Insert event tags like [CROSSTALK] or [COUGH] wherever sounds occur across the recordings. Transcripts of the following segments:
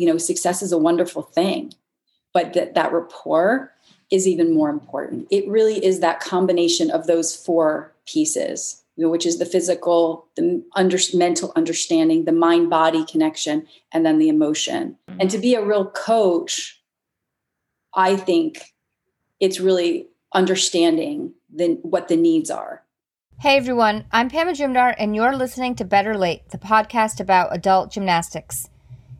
you know, success is a wonderful thing, but that that rapport is even more important. It really is that combination of those four pieces, you know, which is the physical, the under, mental understanding, the mind body connection, and then the emotion. And to be a real coach, I think it's really understanding the, what the needs are. Hey everyone, I'm Pamela Majumdar, and you're listening to Better Late, the podcast about adult gymnastics.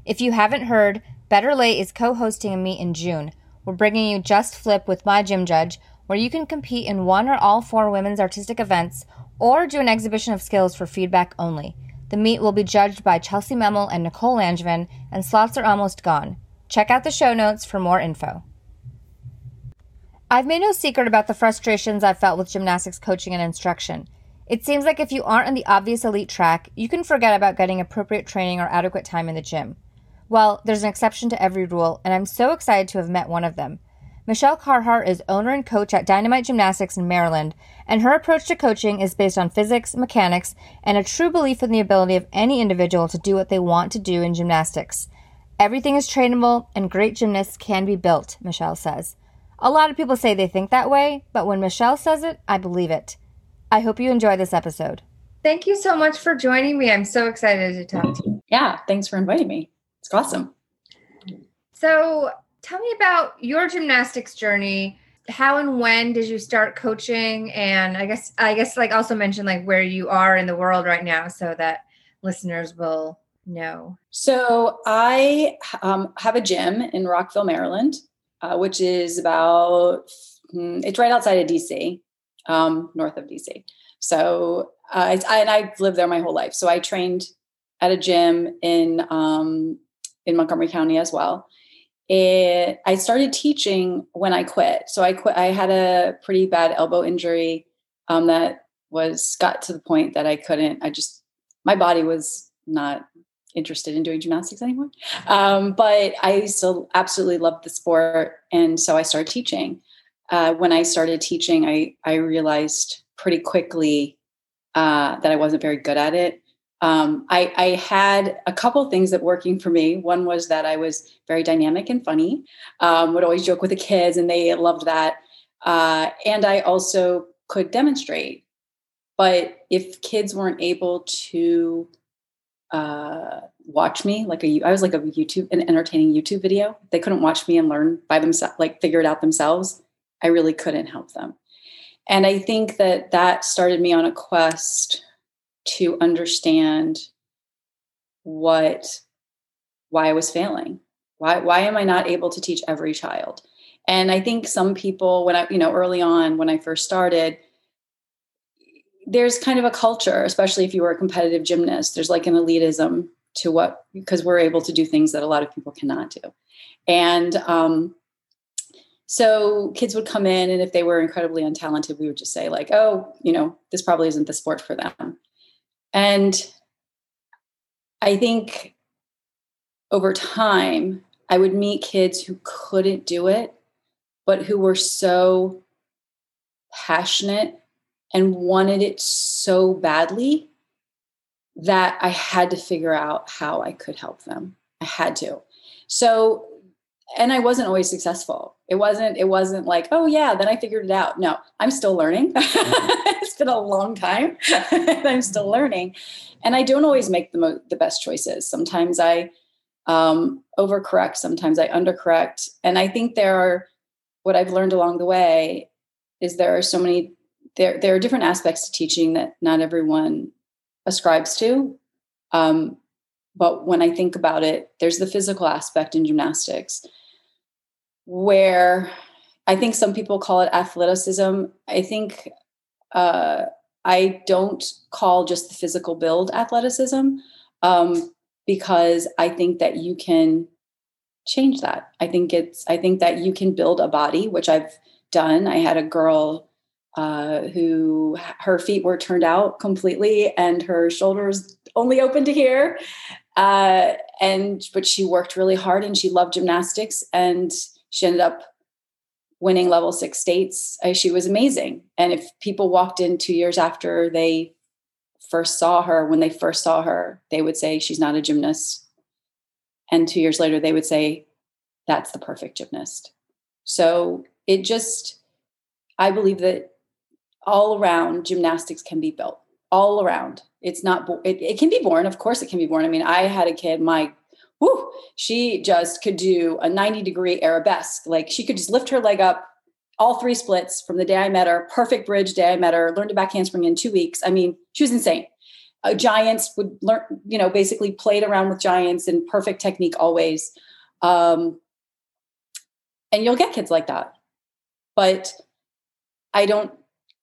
If you haven't heard, Better Late is co hosting a meet in June. We're bringing you Just Flip with my gym judge, where you can compete in one or all four women's artistic events or do an exhibition of skills for feedback only. The meet will be judged by Chellsie Memmel and Nicole Langevin, and slots are almost gone. Check out the show notes for more info. I've made no secret about the frustrations I've felt with gymnastics coaching and instruction. It seems like if you aren't on the obvious elite track, you can forget about getting appropriate training or adequate time in the gym. Well, there's an exception to every rule, and I'm so excited to have met one of them. Michelle Carhart is owner and coach at Dynamite Gymnastics in Maryland, and her approach to coaching is based on physics, mechanics, and a true belief in the ability of any individual to do what they want to do in gymnastics. Everything is trainable, and great gymnasts can be built, Michelle says. A lot of people say they think that way, but when Michelle says it, I believe it. I hope you enjoy this episode. Thank you so much for joining me. I'm so excited to talk to you. Yeah, thanks for inviting me. It's awesome. So, tell me about your gymnastics journey. How and when did you start coaching? And I guess I guess like also mention like where you are in the world right now so that listeners will know. So, I um, have a gym in Rockville, Maryland, uh, which is about hmm, it's right outside of DC, um, north of DC. So, uh, I, and I've lived there my whole life. So, I trained at a gym in um, in Montgomery County as well. It, I started teaching when I quit. So I quit. I had a pretty bad elbow injury um, that was got to the point that I couldn't. I just my body was not interested in doing gymnastics anymore. Um, but I still absolutely loved the sport, and so I started teaching. Uh, when I started teaching, I I realized pretty quickly uh, that I wasn't very good at it um, I, I, had a couple things that working for me. One was that I was very dynamic and funny, um, would always joke with the kids, and they loved that. Uh, and I also could demonstrate. But if kids weren't able to uh, watch me, like a, I was like a YouTube, an entertaining YouTube video, they couldn't watch me and learn by themselves, like figure it out themselves. I really couldn't help them. And I think that that started me on a quest to understand what why I was failing. Why why am I not able to teach every child? And I think some people when I you know early on when I first started there's kind of a culture especially if you were a competitive gymnast there's like an elitism to what because we're able to do things that a lot of people cannot do. And um so kids would come in and if they were incredibly untalented we would just say like oh you know this probably isn't the sport for them and I think over time, I would meet kids who couldn't do it, but who were so passionate and wanted it so badly that I had to figure out how I could help them. I had to. So, and I wasn't always successful. It wasn't, it wasn't like, oh yeah, then I figured it out. No, I'm still learning. [LAUGHS] it's been a long time [LAUGHS] I'm still learning. And I don't always make the mo- the best choices. Sometimes I um, overcorrect, sometimes I undercorrect. And I think there are, what I've learned along the way is there are so many, there, there are different aspects to teaching that not everyone ascribes to. Um, but when I think about it, there's the physical aspect in gymnastics where I think some people call it athleticism. I think uh, I don't call just the physical build athleticism um, because I think that you can change that. I think it's I think that you can build a body, which I've done. I had a girl uh, who her feet were turned out completely and her shoulders only open to here. Uh, and but she worked really hard and she loved gymnastics and she ended up winning level six states. She was amazing. And if people walked in two years after they first saw her, when they first saw her, they would say she's not a gymnast. And two years later, they would say, that's the perfect gymnast. So it just, I believe that all around gymnastics can be built all around. It's not, it, it can be born. Of course, it can be born. I mean, I had a kid, my whoo, she just could do a 90 degree arabesque. Like she could just lift her leg up, all three splits from the day I met her, perfect bridge day I met her, learned a back handspring in two weeks. I mean, she was insane. Uh, giants would learn, you know, basically played around with giants and perfect technique always. Um, and you'll get kids like that. But I don't,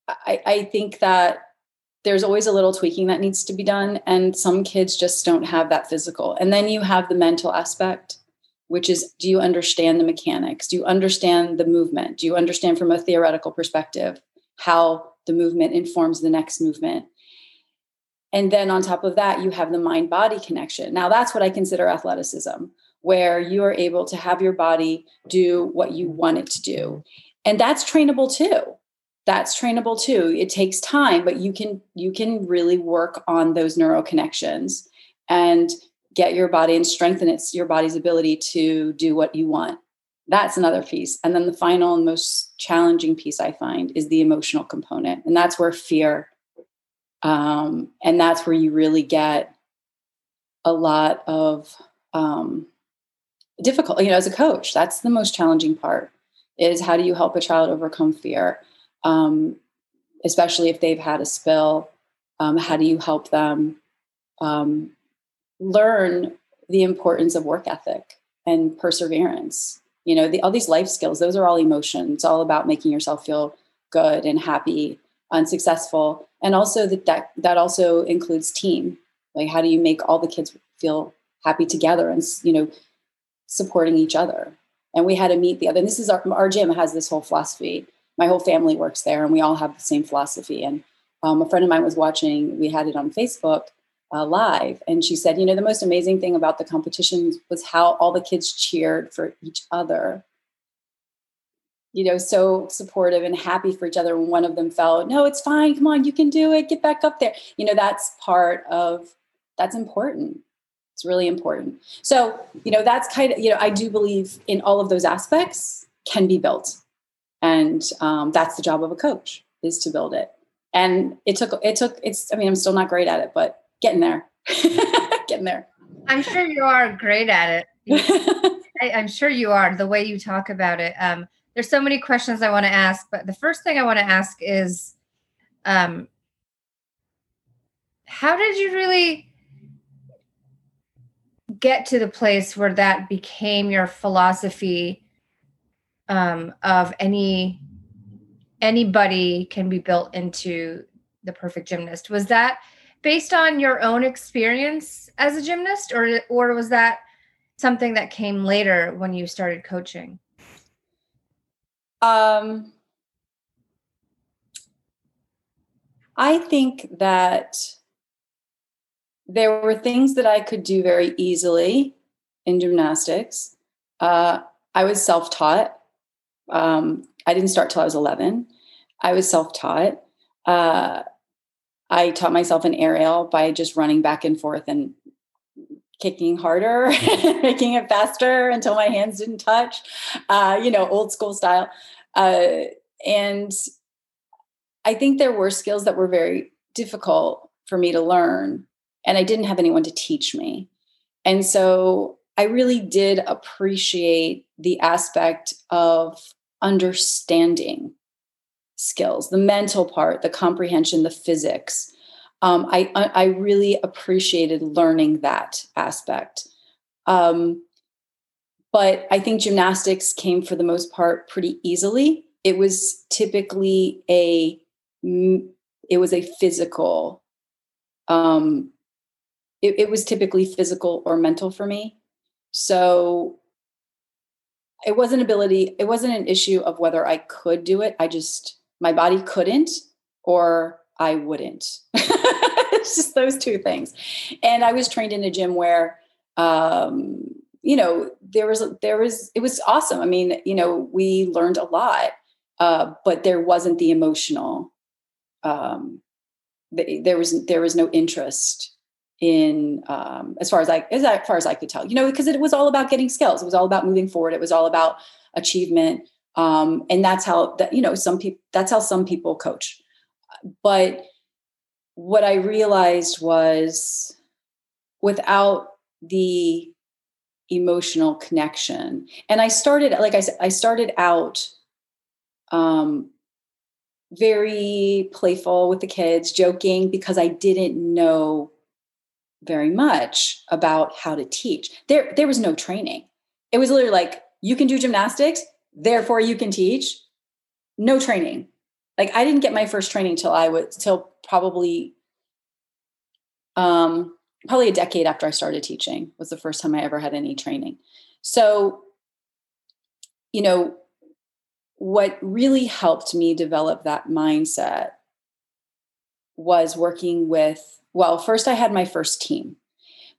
I, I think that there's always a little tweaking that needs to be done. And some kids just don't have that physical. And then you have the mental aspect, which is do you understand the mechanics? Do you understand the movement? Do you understand from a theoretical perspective how the movement informs the next movement? And then on top of that, you have the mind body connection. Now, that's what I consider athleticism, where you are able to have your body do what you want it to do. And that's trainable too that's trainable too. It takes time but you can you can really work on those neural connections and get your body and strengthen its your body's ability to do what you want. That's another piece. And then the final and most challenging piece i find is the emotional component. And that's where fear um, and that's where you really get a lot of um, difficult you know as a coach that's the most challenging part is how do you help a child overcome fear um, especially if they've had a spill. Um, how do you help them um, learn the importance of work ethic and perseverance? You know, the, all these life skills, those are all emotions. It's all about making yourself feel good and happy and successful. And also that, that that also includes team. Like how do you make all the kids feel happy together and you know supporting each other? And we had to meet the other. And this is our, our gym has this whole philosophy my whole family works there and we all have the same philosophy. And um, a friend of mine was watching, we had it on Facebook uh, live, and she said, you know, the most amazing thing about the competition was how all the kids cheered for each other. You know, so supportive and happy for each other when one of them fell. No, it's fine. Come on, you can do it. Get back up there. You know, that's part of that's important. It's really important. So, you know, that's kind of, you know, I do believe in all of those aspects can be built and um, that's the job of a coach is to build it. And it took it took it's i mean i'm still not great at it but getting there [LAUGHS] getting there. I'm sure you are great at it. [LAUGHS] I, am sure you are the way you talk about it. Um, there's so many questions i want to ask but the first thing i want to ask is um, how did you really get to the place where that became your philosophy um, of any anybody can be built into the perfect gymnast. Was that based on your own experience as a gymnast, or or was that something that came later when you started coaching? Um, I think that there were things that I could do very easily in gymnastics. Uh, I was self taught. Um, I didn't start till I was 11. I was self taught. Uh, I taught myself an aerial by just running back and forth and kicking harder, [LAUGHS] making it faster until my hands didn't touch, uh, you know, old school style. Uh, and I think there were skills that were very difficult for me to learn, and I didn't have anyone to teach me. And so I really did appreciate the aspect of understanding skills, the mental part, the comprehension, the physics. Um, I, I really appreciated learning that aspect. Um, but I think gymnastics came for the most part pretty easily. It was typically a it was a physical um, it, it was typically physical or mental for me. So it wasn't ability it wasn't an issue of whether i could do it. I just my body couldn't or i wouldn't. [LAUGHS] It's just those two things. And i was trained in a gym where um, you know there was there was it was awesome. I mean you know we learned a lot uh, but there wasn't the emotional um, there was there was no interest in um, as far as I as far as I could tell, you know, because it was all about getting skills. It was all about moving forward. It was all about achievement, um, and that's how that you know some people that's how some people coach. But what I realized was without the emotional connection, and I started like I said, I started out um, very playful with the kids, joking because I didn't know very much about how to teach. There, there was no training. It was literally like, you can do gymnastics, therefore you can teach. No training. Like I didn't get my first training till I was till probably um probably a decade after I started teaching was the first time I ever had any training. So, you know, what really helped me develop that mindset was working with well first i had my first team.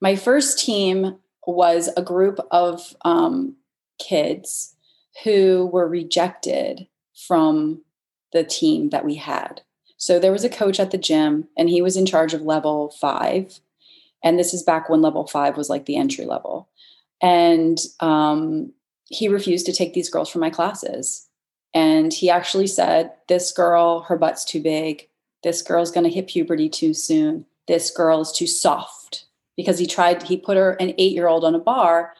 My first team was a group of um, kids who were rejected from the team that we had. So there was a coach at the gym and he was in charge of level five. And this is back when level five was like the entry level. And um, he refused to take these girls from my classes. And he actually said, This girl, her butt's too big. This girl's going to hit puberty too soon. This girl is too soft. Because he tried, he put her, an eight year old, on a bar,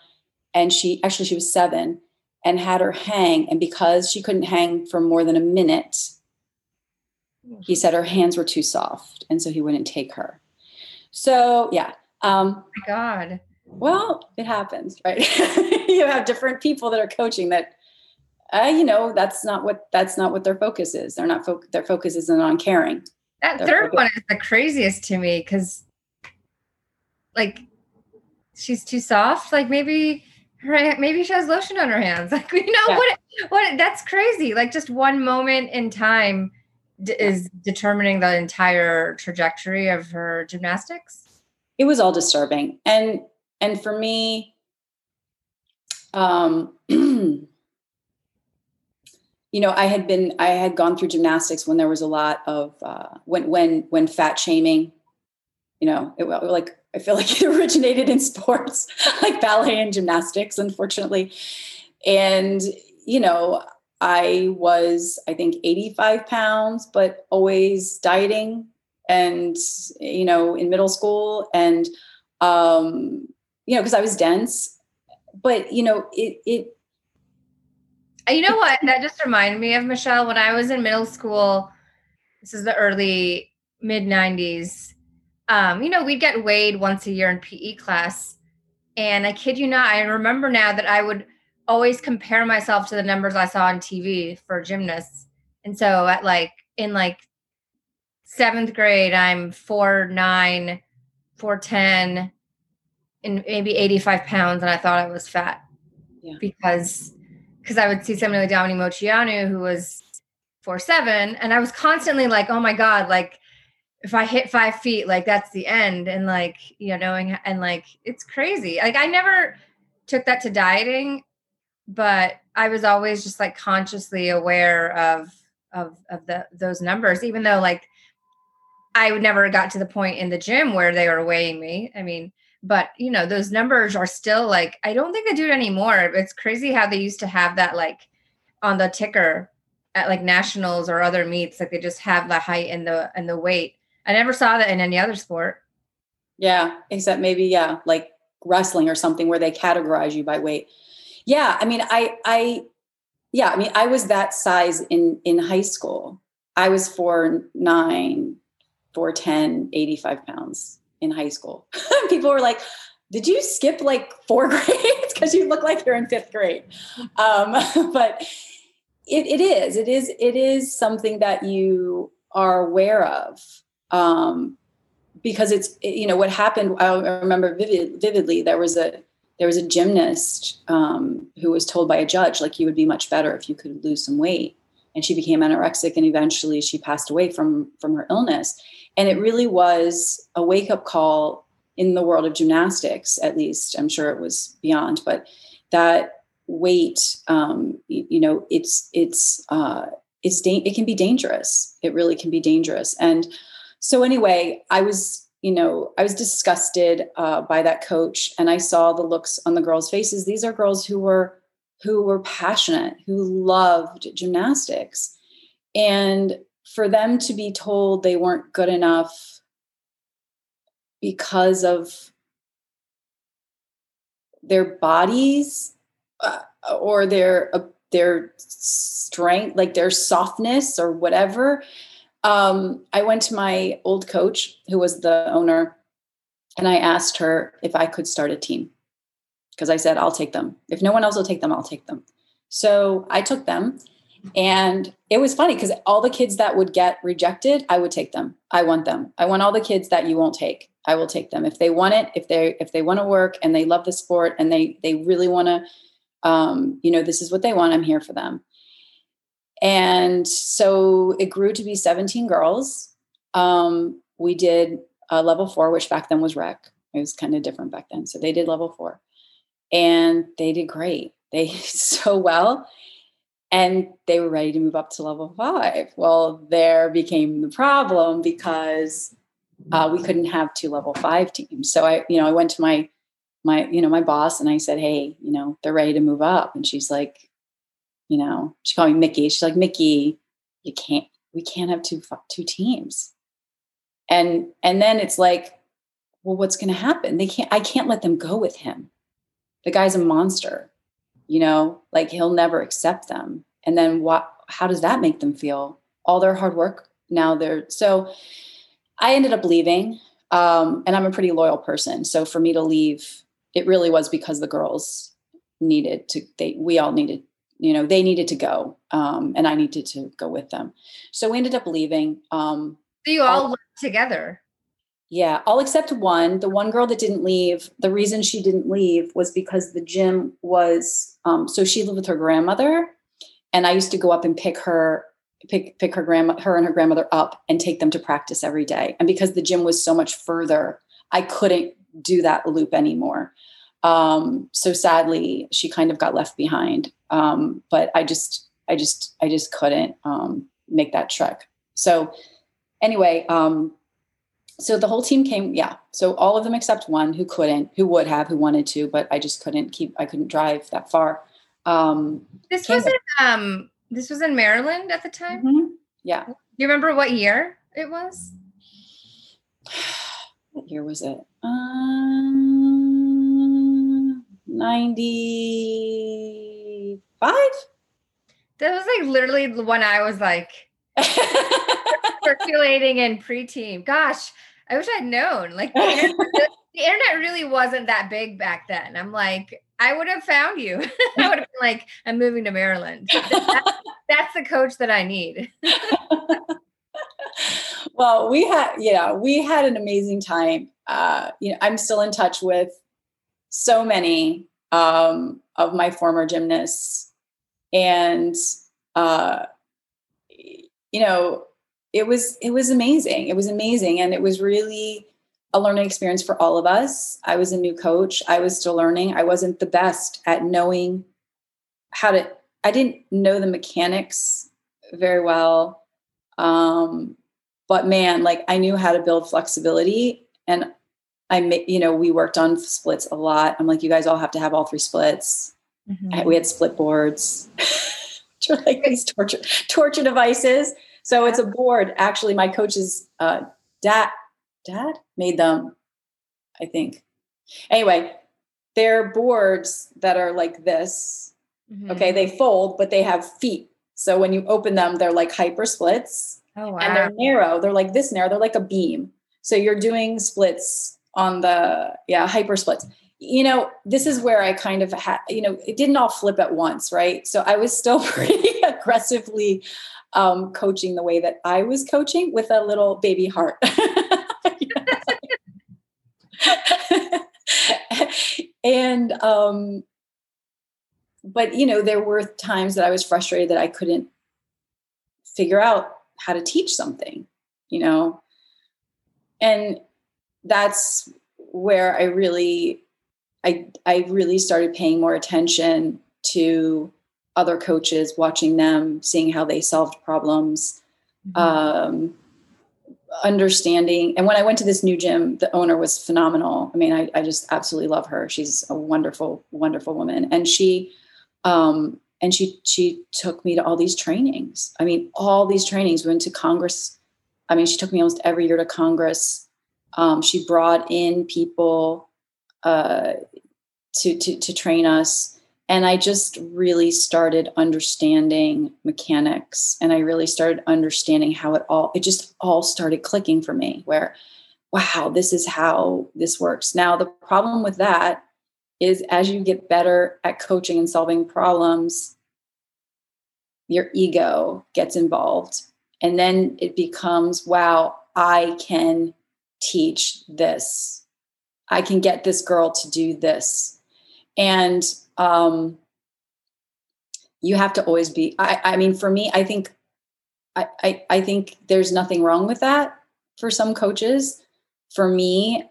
and she actually, she was seven, and had her hang. And because she couldn't hang for more than a minute, he said her hands were too soft. And so he wouldn't take her. So, yeah. Um, oh my God. Well, it happens, right? [LAUGHS] you have different people that are coaching that uh, you know that's not what that's not what their focus is they're not fo- their focus isn't on caring that third one is the craziest to me because like she's too soft like maybe her maybe she has lotion on her hands [LAUGHS] like you know Yeah. what what that's crazy like just one moment in time d- is determining the entire trajectory of her gymnastics. It was all disturbing and and for me um [CLEARS THROAT] you know i had been i had gone through gymnastics when there was a lot of uh when when when fat shaming you know it, like i feel [LAUGHS] like it originated in sports [LAUGHS] like ballet and gymnastics unfortunately. And you know i was i think 85 pounds but always dieting and you know in middle school and um you know because i was dense. But you know it it you know what? That just reminded me of michelle. When i was in middle school this is the early mid 90s um, you know we'd get weighed once a year in pe class. And i kid you not i remember now that i would always compare myself to the numbers i saw on tv for gymnasts. And so at like in like seventh grade i'm 4'9 4'10 and maybe 85 pounds and i thought i was fat Yeah. because because I would see somebody like Dominique Moceanu who was four seven, and I was constantly like, oh my god, like if I hit five feet, like that's the end, and like you know, knowing and like it's crazy. Like I never took that to dieting, but I was always just like consciously aware of of of the those numbers, even though like I would never got to the point in the gym where they were weighing me. I mean, but you know those numbers are still like i don't think they do it anymore it's crazy how they used to have that like on the ticker at like nationals or other meets like they just have the height and the and the weight i never saw that in any other sport Yeah, except maybe yeah, like wrestling or something where they categorize you by weight. Yeah, I mean, I I yeah, I mean, I was that size in in high school. I was four nine, four ten, 85 pounds in high school. [LAUGHS] People were like, "Did you skip like four [LAUGHS] grades? Because you look like you're in fifth grade." Um, [LAUGHS] but it, it is, it is, it is something that you are aware of. Um, because it's you know what happened i remember vivid, vividly there was a there was a gymnast um, who was told by a judge like you would be much better if you could lose some weight and she became anorexic and eventually she passed away from from her illness. And it really was a wake up call in the world of gymnastics at least. I'm sure it was beyond but that weight um, you, you know it's it's uh, it's da- it can be dangerous. It really can be dangerous. And so anyway i was you know, I was disgusted uh, by that coach, and I saw the looks on the girls' faces. These are girls who were who were passionate, who loved gymnastics, and for them to be told they weren't good enough because of their bodies uh, or their uh, their strength, like their softness or whatever. Um, I went to my old coach, who was the owner, and I asked her if I could start a team because I said, I'll take them. If no one else will take them, I'll take them. So I took them. And it was funny because all the kids that would get rejected, I would take them. I want them. I want all the kids that you won't take. I will take them. If they want it, if they if they want to work and they love the sport and they they really want to um, you know, this is what they want, I'm here for them. And so it grew to be 17 girls. Um, we did a level four, which back then was rec. It was kind of different back then. So they did level four and they did great. They did [LAUGHS] so well. And they were ready to move up to level five. Well, there became the problem because uh, we couldn't have two level five teams. So I, you know, I went to my my, you know, my boss and I said, Hey, you know, they're ready to move up. And she's like, you know, she called me Mickey. She's like, Mickey, you can't, we can't have two, two teams. And, and then it's like, well, what's going to happen? They can't, I can't let them go with him. The guy's a monster, you know, like he'll never accept them. And then what, how does that make them feel? All their hard work now they're, so I ended up leaving. Um, and I'm a pretty loyal person. So for me to leave, it really was because the girls needed to, they, we all needed you know they needed to go um, and i needed to go with them so we ended up leaving um, so you all, all together yeah all except one the one girl that didn't leave the reason she didn't leave was because the gym was um, so she lived with her grandmother and i used to go up and pick her pick pick her grandma her and her grandmother up and take them to practice every day and because the gym was so much further i couldn't do that loop anymore um, so sadly, she kind of got left behind. Um, but I just, I just, I just couldn't um, make that trek. So anyway, um, so the whole team came, yeah. So all of them except one who couldn't, who would have, who wanted to, but I just couldn't keep, I couldn't drive that far. Um, this was in, um, this was in Maryland at the time. Mm-hmm. Yeah. Do you remember what year it was? [SIGHS] what year was it? Um, 95 that was like literally the one i was like [LAUGHS] circulating in preteen. Gosh i wish i'd known. Like the internet, [LAUGHS] the internet, really wasn't that big back then. I'm like i would have found you. [LAUGHS] I would have been like i'm moving to maryland. That's, that's the coach that i need. Well we had yeah we had an amazing time. Uh you know i'm still in touch with so many um, of my former gymnasts. And, uh, you know, it was, it was amazing. It was amazing. And it was really a learning experience for all of us. I was a new coach. I was still learning. I wasn't the best at knowing how to, I didn't know the mechanics very well. Um, but man, like I knew how to build flexibility and I, you know, we worked on splits a lot. I'm like, you guys all have to have all three splits. Mm-hmm. We had split boards, [LAUGHS] [LAUGHS] like these torture torture devices. So it's a board. Actually, my coach's uh, dad dad made them. I think. Anyway, they're boards that are like this. Mm-hmm. Okay, they fold, but they have feet. So when you open them, they're like hyper splits. Oh, wow. And they're narrow. They're like this narrow. They're like a beam. So you're doing splits on the yeah hyper splits you know this is where i kind of had you know it didn't all flip at once right? So i was still [LAUGHS] pretty aggressively um, coaching the way that i was coaching with a little baby heart. [LAUGHS] And um but you know there were times that i was frustrated that i couldn't figure out how to teach something you know? And that's where I really I I really started paying more attention to other coaches, watching them, seeing how they solved problems. Mm-hmm. Um, understanding and when i went to this new gym the owner was phenomenal. I mean i, I just absolutely love her. She's a wonderful wonderful woman. And she um and she she took me to all these trainings. I mean all these trainings We went to congress. I mean she took me almost every year to congress. Um, she brought in people uh, to, to to train us. And i just really started understanding mechanics and i really started understanding how it all it just all started clicking for me where wow this is how this works. Now the problem with that is as you get better at coaching and solving problems your ego gets involved and then it becomes wow i can teach this i can get this girl to do this. And um, you have to always be I, I mean for me i think I, I i think there's nothing wrong with that for some coaches. For me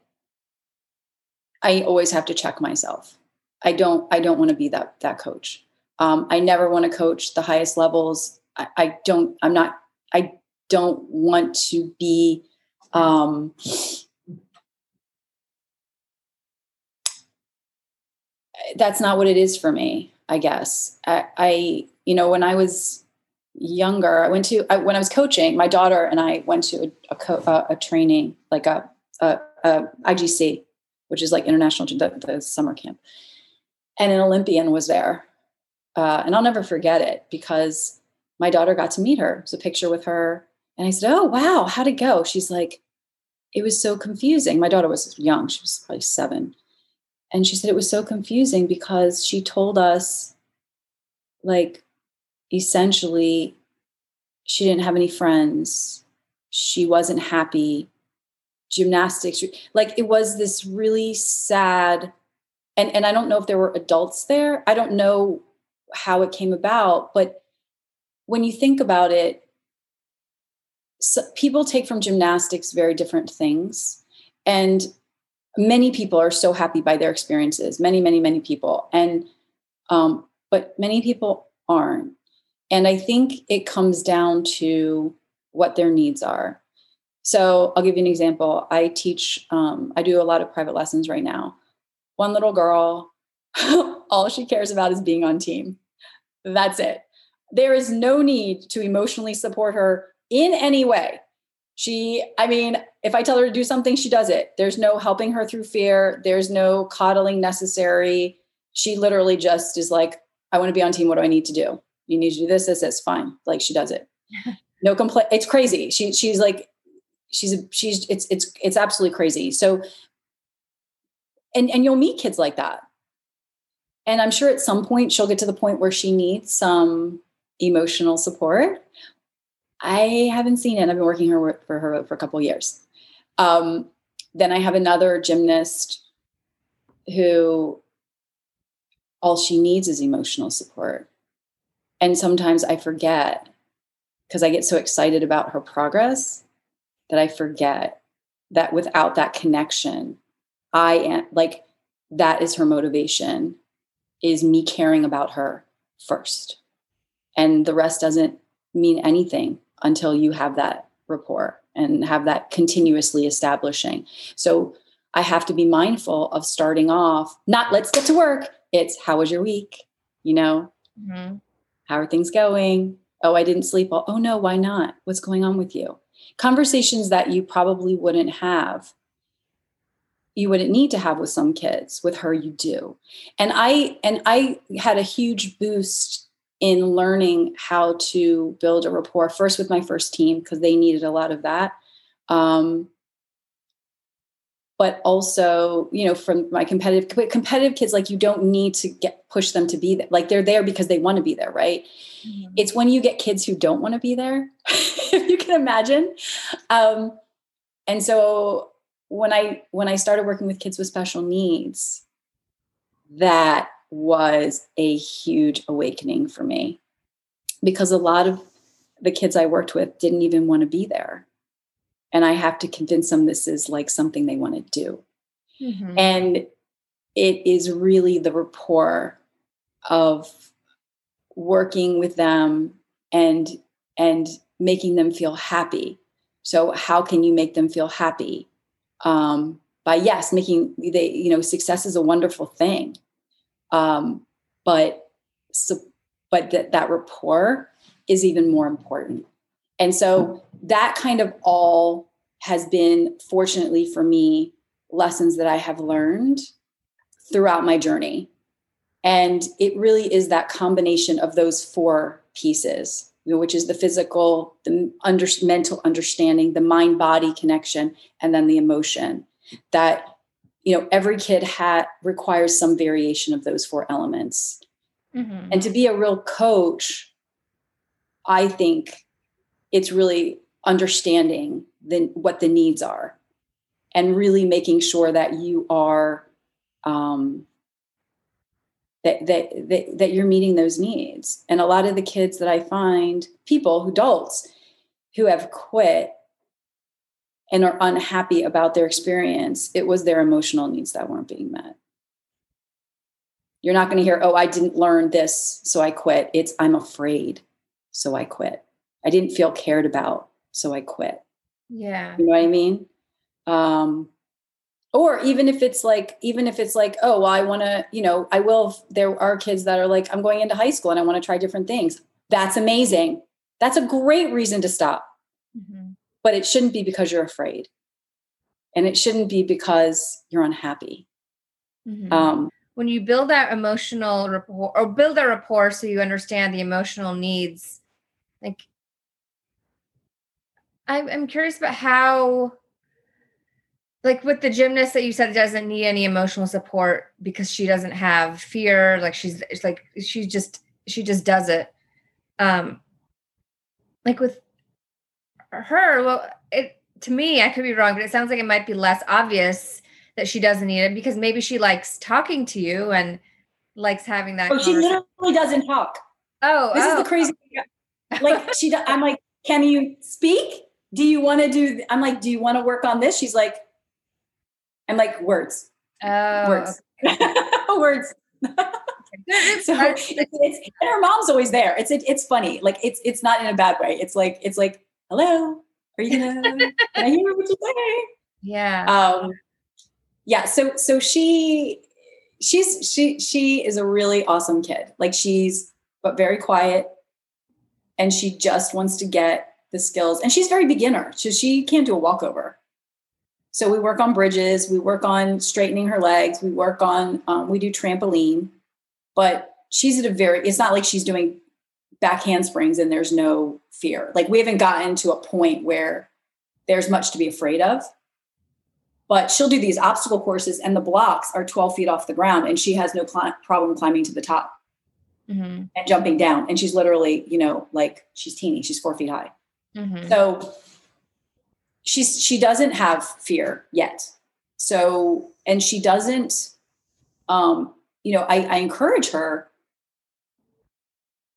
i always have to check myself. I don't i don't want to be that that coach. Um, i never want to coach the highest levels. I, I don't i'm not i don't want to be um, that's not what it is for me i guess. I, I you know when i was younger i went to I, when i was coaching my daughter and i went to a, a, co- a training like a, a, igc which is like international the, the, summer camp. And an olympian was there. Uh, and i'll never forget it because my daughter got to meet her. It's a picture with her. And i said oh wow. How'd it go? She's like it was so confusing. My daughter was young. She was probably seven and she said it was so confusing because she told us like essentially she didn't have any friends. She wasn't happy. Gymnastics like it was this really sad and and i don't know if there were adults there. I don't know how it came about but when you think about it so people take from gymnastics very different things. And many people are so happy by their experiences. Many many many people. And um, but many people aren't. And i think it comes down to what their needs are. So i'll give you an example. I teach um, i do a lot of private lessons right now. One little girl [LAUGHS] all she cares about is being on team. That's it. There is no need to emotionally support her in any way she i mean if i tell her to do something she does it. There's no helping her through fear. There's no coddling necessary. She literally just is like i want to be on team. What do i need to do? You need to do this this this. Fine. Like she does it. [LAUGHS] No complaint it's crazy. She she's like she's she's it's it's it's absolutely crazy. So and and you'll meet kids like that. And i'm sure at some point she'll get to the point where she needs some emotional support I haven't seen it. I've been working her for her for a couple years. Um, then I have another gymnast who all she needs is emotional support. And sometimes I forget because I get so excited about her progress that I forget that without that connection, I am like that is her motivation is me caring about her first. And the rest doesn't mean anything until you have that rapport and have that continuously establishing. So I have to be mindful of starting off, not let's get to work. It's how was your week? You know, mm-hmm. how are things going? Oh, I didn't sleep. Oh, no, why not? What's going on with you? Conversations that you probably wouldn't have you wouldn't need to have with some kids with her you do and i and i had a huge boost in learning how to build a rapport first with my first team because they needed a lot of that um, but also you know from my competitive competitive kids like you don't need to get push them to be there like they're there because they want to be there right mm-hmm. it's when you get kids who don't want to be there [LAUGHS] if you can imagine um, and so when i when i started working with kids with special needs that was a huge awakening for me because a lot of the kids I worked with didn't even want to be there. And I have to convince them this is like something they want to do. Mm-hmm. And it is really the rapport of working with them and and making them feel happy So how can you make them feel happy? Um, by yes, making they you know success is a wonderful thing, um, but so, but that that rapport is even more important. And so that kind of all has been fortunately for me lessons that I have learned throughout my journey. And it really is that combination of those four pieces, you know, which is the physical, the under, mental understanding, the mind body connection, and then the emotion. That you know every kid ha- requires some variation of those four elements. Mm-hmm. And to be a real coach, I think it's really understanding the, what the needs are and really making sure that you are um, that, that, that, that you're meeting those needs. And a lot of the kids that I find, people, adults who have quit and are unhappy about their experience, it was their emotional needs that weren't being met. You're not going to hear, oh, I didn't learn this, so I quit. It's, I'm afraid, so I quit. I didn't feel cared about, so I quit. Yeah. You know what I mean? Um, or even if it's like even if it's like oh well i want to you know i will there are kids that are like i'm going into high school and i want to try different things that's amazing that's a great reason to stop mm-hmm. But it shouldn't be because you're afraid. And it shouldn't be because you're unhappy. Mm-hmm. um, when you build that emotional rapport or build a rapport so you understand the emotional needs like i'm curious about how like with the gymnast that you said doesn't need any emotional support because she doesn't have fear like she's it's like she just she just does it. Um like with her well it to me i could be wrong but it sounds like it might be less obvious that she doesn't need it because maybe she likes talking to you and likes having that oh she literally doesn't talk oh this oh. is the oh. crazy like she i'm like can you speak do you want to do i'm like do you want to work on this she's like I'm like words. Oh, words. Okay. [LAUGHS] words. so it's, it's, and her mom's always there. It's it, it's funny. Like it's it's not in a bad way. It's like it's like hello. Are you gonna? [LAUGHS] I hear what you say? Yeah. Um. Yeah. So so she she's she she is a really awesome kid. Like she's but very quiet, and she just wants to get the skills. And she's very beginner, so she can't do a walkover. So we work on bridges, we work on straightening her legs, we work on, um, we do trampoline, but she's at a very, it's not like she's doing back handsprings and there's no fear. Like we haven't gotten to a point where there's much to be afraid of. But she'll do these obstacle courses and the blocks are 12 feet off the ground and she has no cl- problem climbing to the top mm-hmm. and jumping down. And she's literally, you know, like she's teeny, she's four feet high. Mm-hmm. So she's she doesn't have fear yet so and she doesn't um you know I, I encourage her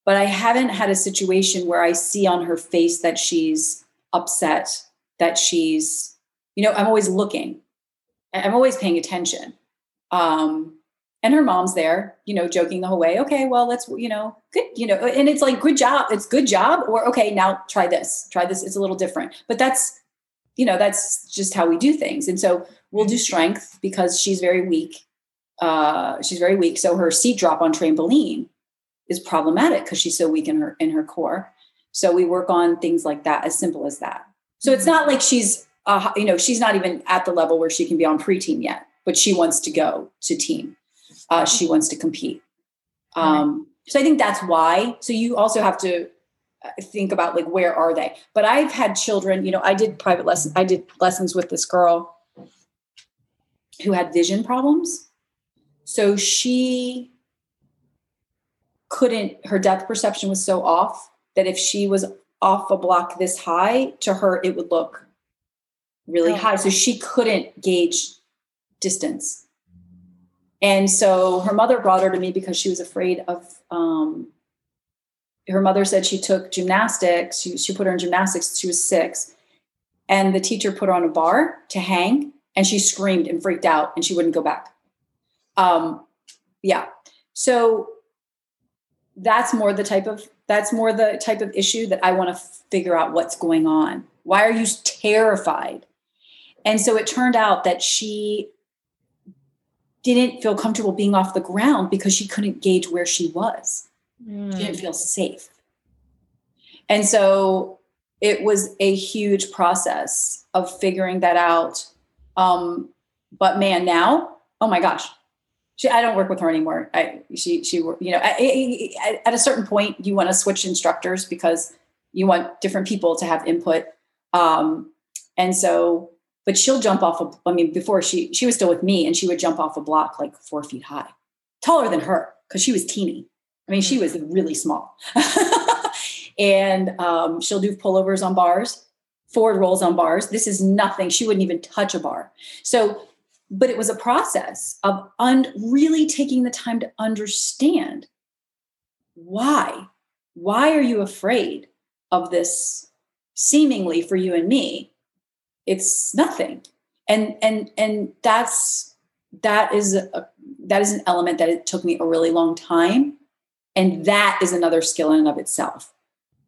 but i haven't had a situation where i see on her face that she's upset that she's you know i'm always looking. I'm always paying attention. Um and her mom's there you know joking the whole way okay well let's you know good you know and it's like good job it's good job or okay now try this try this it's a little different. But that's you know that's just how we do things. And so we'll do strength because she's very weak uh, she's very weak. So her seat drop on trampoline is problematic because she's so weak in her in her core. So we work on things like that as simple as that. So it's not like she's uh, you know she's not even at the level where she can be on pre-team yet but she wants to go to team. Uh, she wants to compete. Um, so i think that's why. So you also have to think about like where are they? But i've had children you know i did private lessons i did lessons with this girl who had vision problems. So she couldn't her depth perception was so off that if she was off a block this high to her it would look really oh. high so she couldn't gauge distance and so her mother brought her to me because she was afraid of um, her mother said she took gymnastics. She, she put her in gymnastics. She was six. And the teacher put her on a bar to hang and she screamed and freaked out and she wouldn't go back. Um, yeah. So that's more the type of that's more the type of issue that I want to figure out what's going on Why are you terrified? And so it turned out that she didn't feel comfortable being off the ground because she couldn't gauge where she was. Mm. She didn't feel safe. And so it was a huge process of figuring that out. Um, but man, now, oh my gosh, she, I don't work with her anymore. I, she, she, you know, I, I, at a certain point, you want to switch instructors because you want different people to have input. Um, and so, but she'll jump off. Of, I mean, before she, she was still with me, and she would jump off a block like four feet high, taller than her because she was teeny. I mean, she hmm. was really small. [LAUGHS] and um, she'll do pullovers on bars, forward rolls on bars. This is nothing. She wouldn't even touch a bar. So but it was a process of un- really taking the time to understand why why are you afraid of this seemingly for you and me it's nothing. And and and that's that is a that is an element that it took me a really long time. And that is another skill in and of itself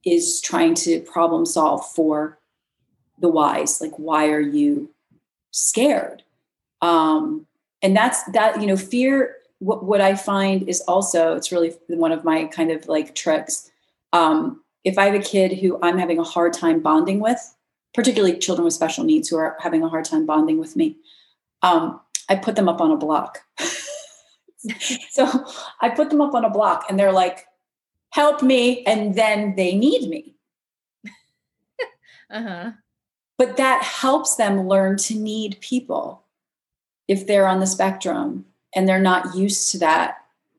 is trying to problem solve for the whys. Like why are you scared um, and that's that you know fear what, what i find is also it's really one of my kind of like tricks. Um, if i have a kid who i'm having a hard time bonding with particularly children with special needs who are having a hard time bonding with me um, i put them up on a block. [LAUGHS] So i put them up on a block and they're like help me and then they need me. [LAUGHS] Uh-huh. but that helps them learn to need people if they're on the spectrum and they're not used to that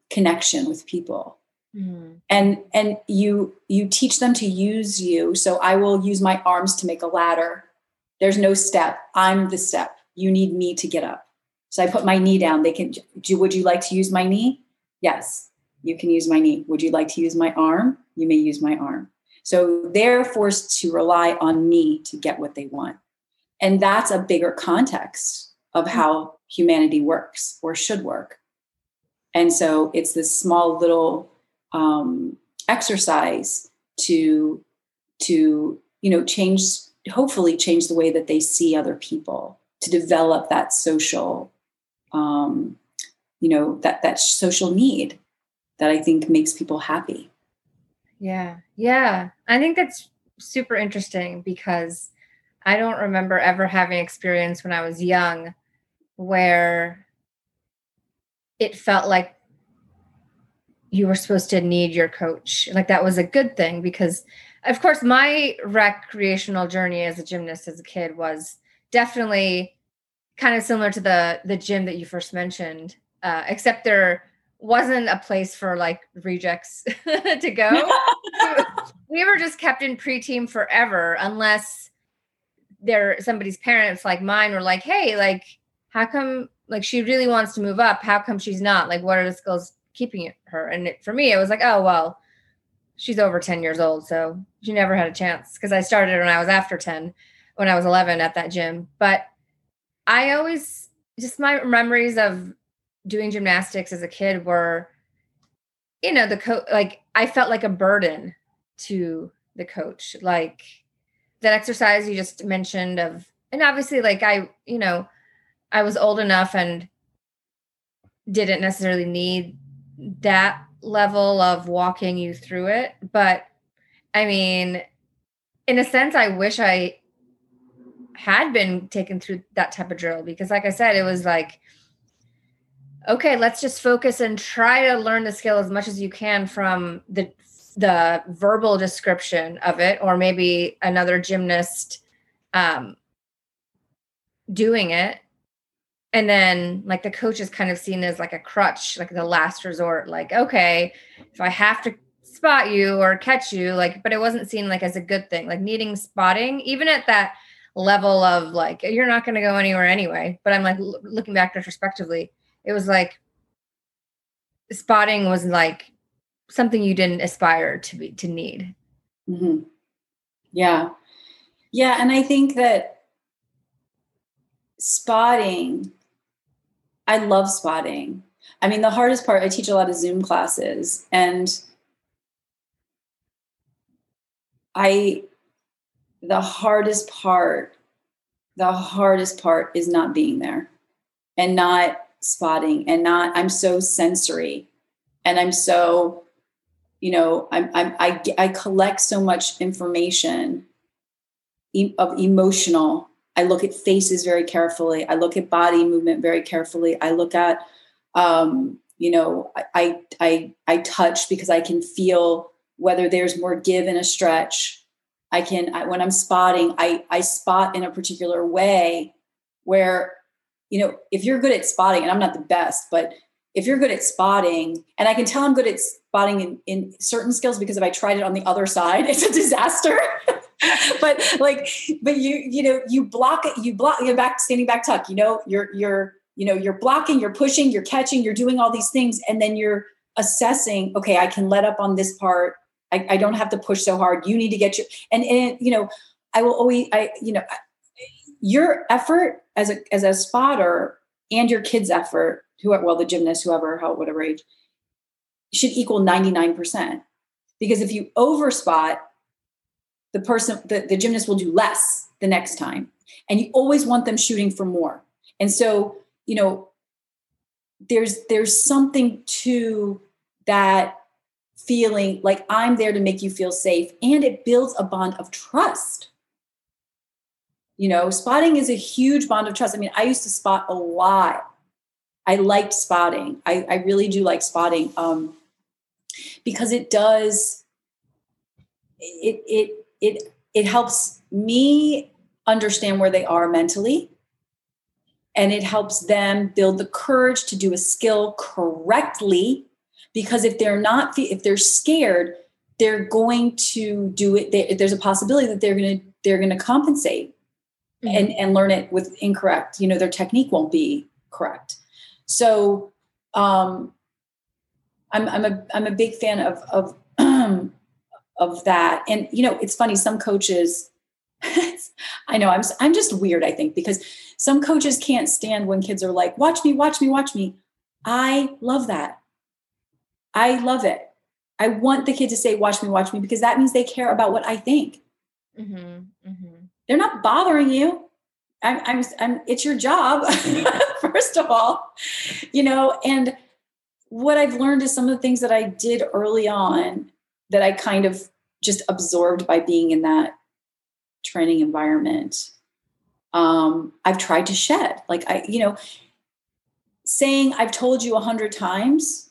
connection with people. Mm. and and you you teach them to use you. So i will use my arms to make a ladder. There's no step. I'm the step. You need me to get up. So i put my knee down. They can do would you like to use my knee? Yes. You can use my knee. Would you like to use my arm? You may use my arm. So they're forced to rely on me to get what they want. And that's a bigger context of how humanity works or should work. And so it's this small little um, exercise to to you know change hopefully change the way that they see other people to develop that social um, you know that that social need that i think makes people happy. Yeah. Yeah. I think that's super interesting because i don't remember ever having experience when i was young where it felt like you were supposed to need your coach. Like that was a good thing because, of course, my recreational journey as a gymnast as a kid was definitely kind of similar to the the gym that you first mentioned, uh, except there wasn't a place for like rejects [LAUGHS] to go. [LAUGHS] we were just kept in pre-team forever unless there somebody's parents like mine were like, hey, like how come like she really wants to move up? How come she's not? Like what are the skills keeping her? And it, for me it was like oh well she's over 10 years old so she never had a chance because i started when i was after 10 when i was 11 at that gym. But i always just my memories of doing gymnastics as a kid were you know the coach like i felt like a burden to the coach. Like that exercise you just mentioned of and obviously like i you know I was old enough and didn't necessarily need that level of walking you through it. But I mean, in a sense, I wish I had been taken through that type of drill because, like I said, it was like, okay, let's just focus and try to learn the skill as much as you can from the the verbal description of it, or maybe another gymnast um, doing it and then like the coach is kind of seen as like a crutch like the last resort like okay if i have to spot you or catch you like but it wasn't seen like as a good thing. Like needing spotting even at that level of like you're not going to go anywhere anyway but i'm like l- looking back retrospectively it was like spotting was like something you didn't aspire to be to need. Mm-hmm. yeah. Yeah and i think that spotting I love spotting. I mean, the hardest part, I teach a lot of Zoom classes and I the hardest part, the hardest part is not being there and not spotting and not, I'm so sensory and I'm so, you know, I'm, I'm I, I collect so much information of emotional. I look at faces very carefully. I look at body movement very carefully. I look at, um, you know, I, I, I touch because I can feel whether there's more give in a stretch. I can, I, when I'm spotting, I, I spot in a particular way where, you know, if you're good at spotting, and I'm not the best, but if you're good at spotting, and I can tell I'm good at spotting in, in certain skills because if I tried it on the other side, [LAUGHS] it's a disaster. [LAUGHS] [LAUGHS] but like, but you, you know, you block it, you block, you're back, standing back tuck, you know, you're, you're, you know, you're blocking, you're pushing, you're catching, you're doing all these things. And then you're assessing, okay, I can let up on this part. I, I don't have to push so hard. You need to get your, and, and, you know, I will always, I, you know, your effort as a, as a spotter and your kid's effort, who, well, the gymnast, whoever, how, whatever age, should equal 99%. Because if you over spot, the person, the, the gymnast will do less the next time. And you always want them shooting for more. And so, you know, there's there's something to that feeling like I'm there to make you feel safe and it builds a bond of trust. You know, spotting is a huge bond of trust. I mean, I used to spot a lot. I liked spotting. I, I really do like spotting um, because it does it it it it helps me understand where they are mentally and it helps them build the courage to do a skill correctly because if they're not if they're scared they're going to do it they, there's a possibility that they're going to they're going to compensate mm-hmm. and and learn it with incorrect you know their technique won't be correct so um i'm i'm a i'm a big fan of of [CLEARS THROAT] of that. And you know, it's funny. Some coaches, [LAUGHS] I know I'm I'm just weird. I think because some coaches can't stand when kids are like, "Watch me, watch me, watch me." I love that. I love it. I want the kid to say, "Watch me, watch me," because that means they care about what I think. Mm-hmm, mm-hmm. They're not bothering you. I'm, I'm, I'm, it's your job, [LAUGHS] [LAUGHS] first of all, you know, and what I've learned is some of the things that I did early on that I kind of just absorbed by being in that training environment. Um, I've tried to shed, like I, you know, saying I've told you a hundred times.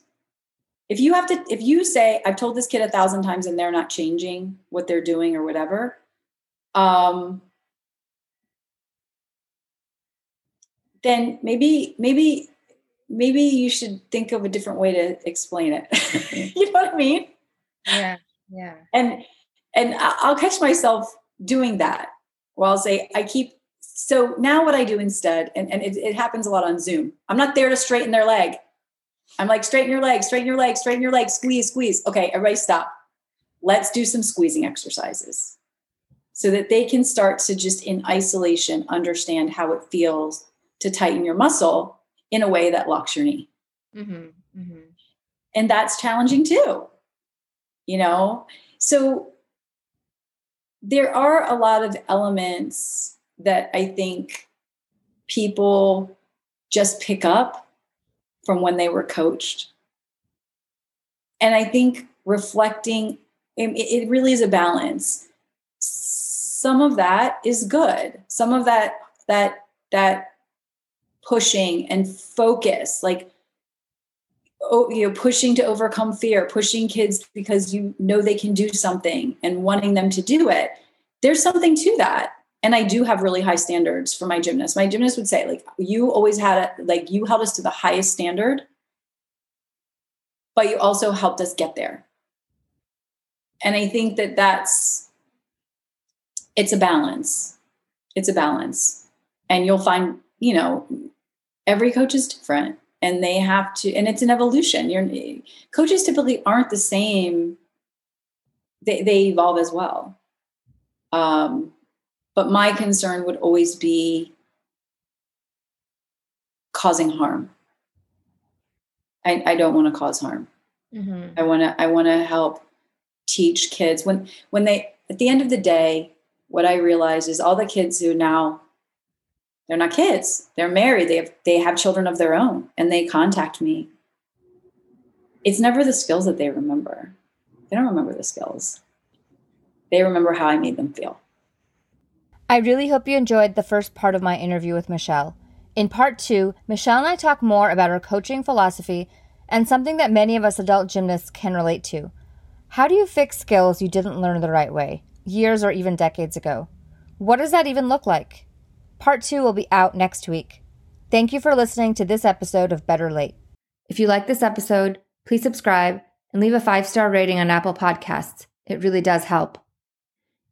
If you have to, if you say I've told this kid a thousand times and they're not changing what they're doing or whatever, um, then maybe, maybe, maybe you should think of a different way to explain it. [LAUGHS] you know what I mean? Yeah. Yeah. And and I'll catch myself doing that. Well, I'll say I keep so now what I do instead, and, and it, it happens a lot on Zoom. I'm not there to straighten their leg. I'm like, straighten your leg, straighten your leg, straighten your leg, squeeze, squeeze. Okay, everybody stop. Let's do some squeezing exercises so that they can start to just in isolation understand how it feels to tighten your muscle in a way that locks your knee. Mm-hmm, mm-hmm. And that's challenging too you know? So there are a lot of elements that I think people just pick up from when they were coached. And I think reflecting, it really is a balance. Some of that is good. Some of that, that, that pushing and focus, like you know, pushing to overcome fear, pushing kids because you know they can do something and wanting them to do it. There's something to that. And I do have really high standards for my gymnast. My gymnast would say, like, you always had it, like, you held us to the highest standard, but you also helped us get there. And I think that that's, it's a balance. It's a balance. And you'll find, you know, every coach is different and they have to and it's an evolution. Your coaches typically aren't the same. They, they evolve as well. Um, but my concern would always be causing harm. I, I don't want to cause harm. Mm-hmm. i want to i want to help teach kids. When when they at the end of the day what I realize is all the kids who now they're not kids, they're married, they have they have children of their own, and they contact me. It's never the skills that they remember. They don't remember the skills. They remember how I made them feel. I really hope you enjoyed the first part of my interview with Michelle. In part two, Michelle and I talk more about her coaching philosophy and something that many of us adult gymnasts can relate to. How do you fix skills you didn't learn the right way, years or even decades ago? What does that even look like? Part two will be out next week. Thank you for listening to this episode of Better Late. If you like this episode, please subscribe and leave a five star rating on Apple Podcasts. It really does help.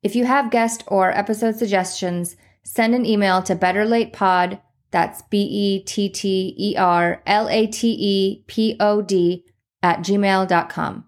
If you have guest or episode suggestions, send an email to betterlatepod, that's B E T T E R L A T E P O D, at gmail.com.